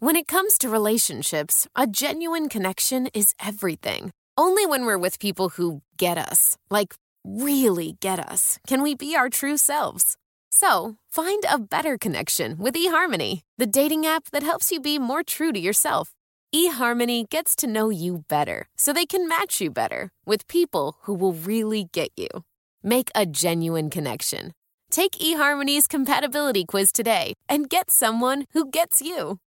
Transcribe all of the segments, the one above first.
When it comes to relationships, a genuine connection is everything. Only when we're with people who get us, like really get us, can we be our true selves. So, find a better connection with eHarmony, the dating app that helps you be more true to yourself. eHarmony gets to know you better so they can match you better with people who will really get you. Make a genuine connection. Take eHarmony's compatibility quiz today and get someone who gets you.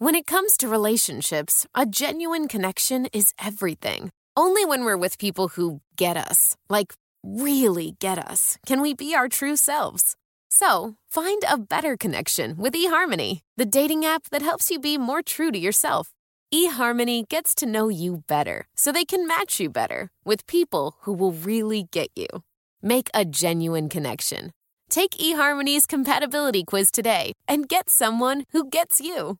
When it comes to relationships, a genuine connection is everything. Only when we're with people who get us, like really get us, can we be our true selves. So, find a better connection with eHarmony, the dating app that helps you be more true to yourself. eHarmony gets to know you better so they can match you better with people who will really get you. Make a genuine connection. Take eHarmony's compatibility quiz today and get someone who gets you.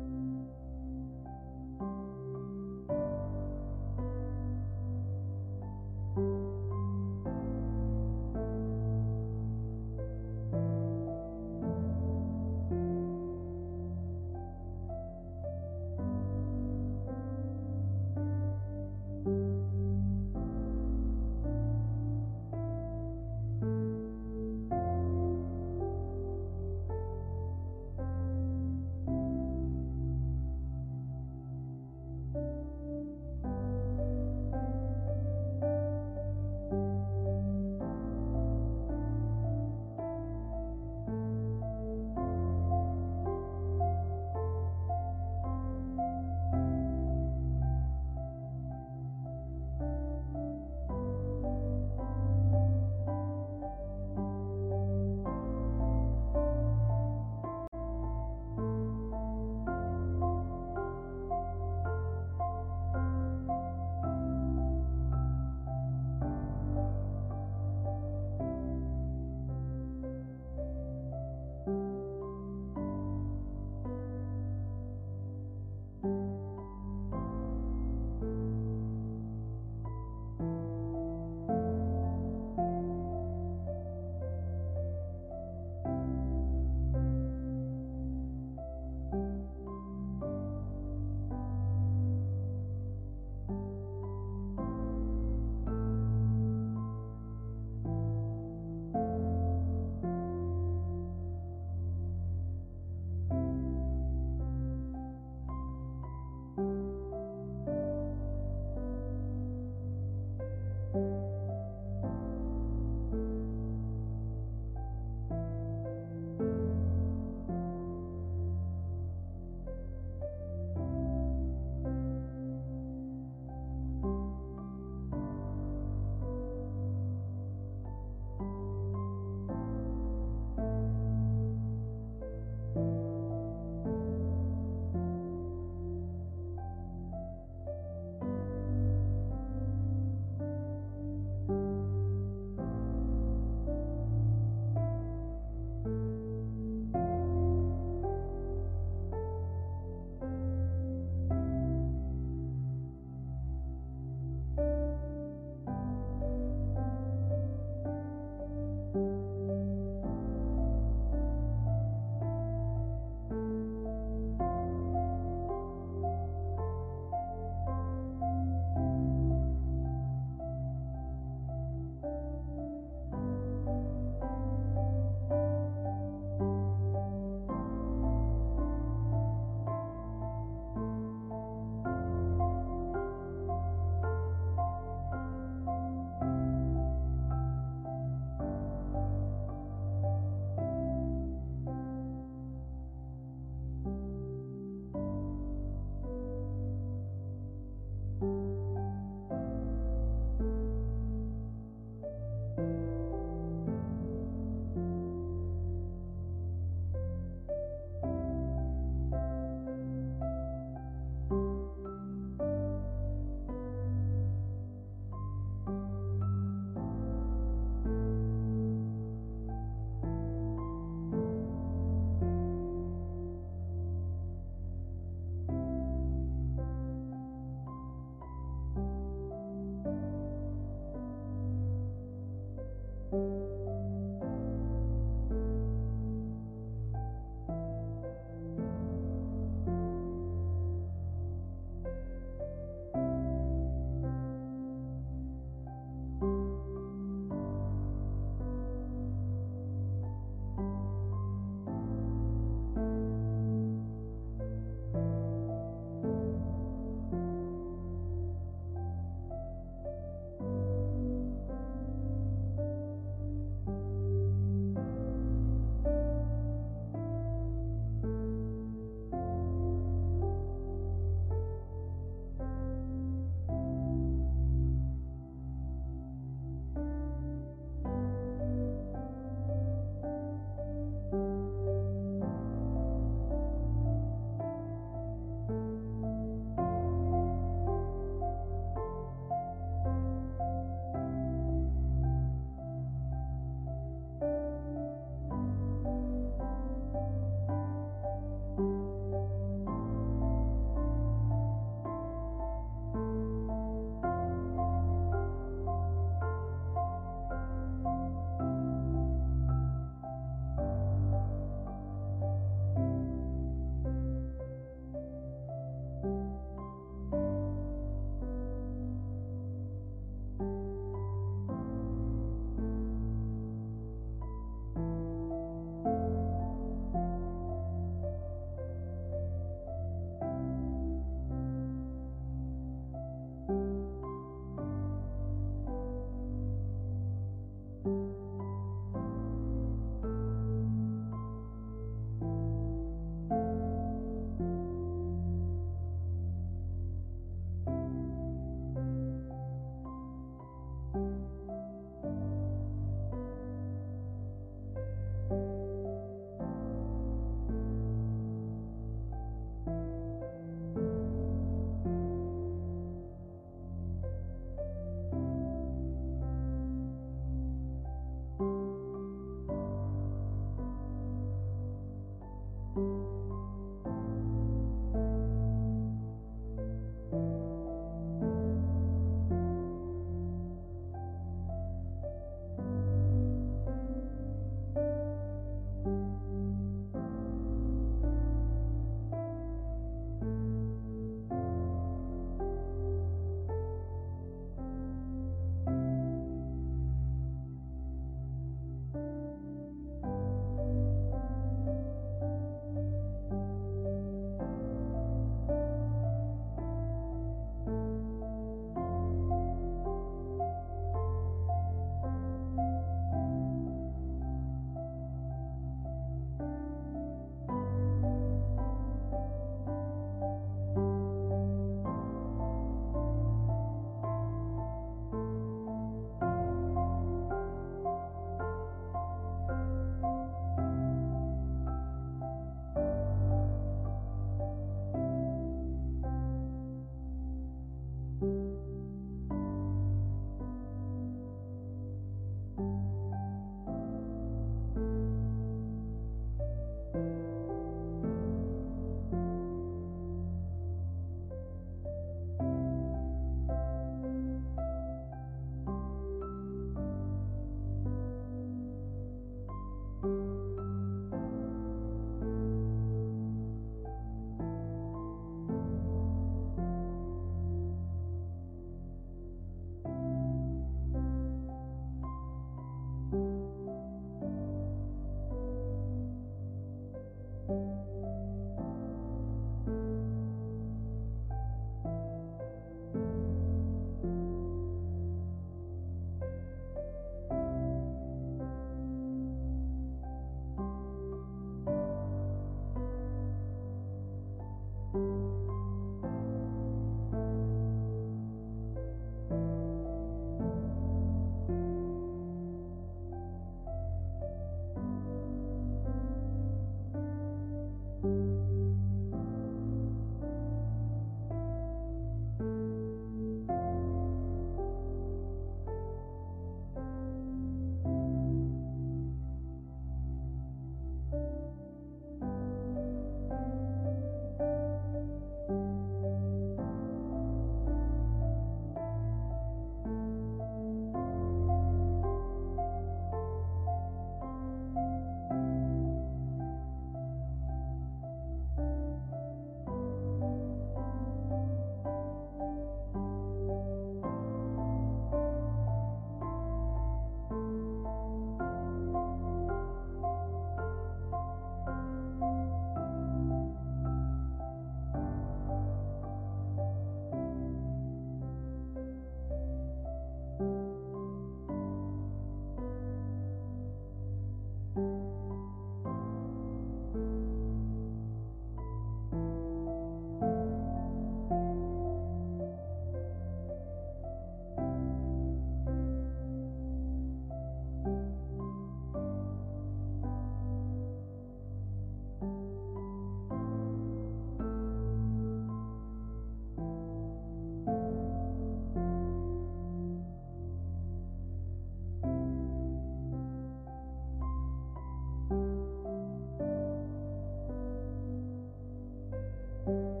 you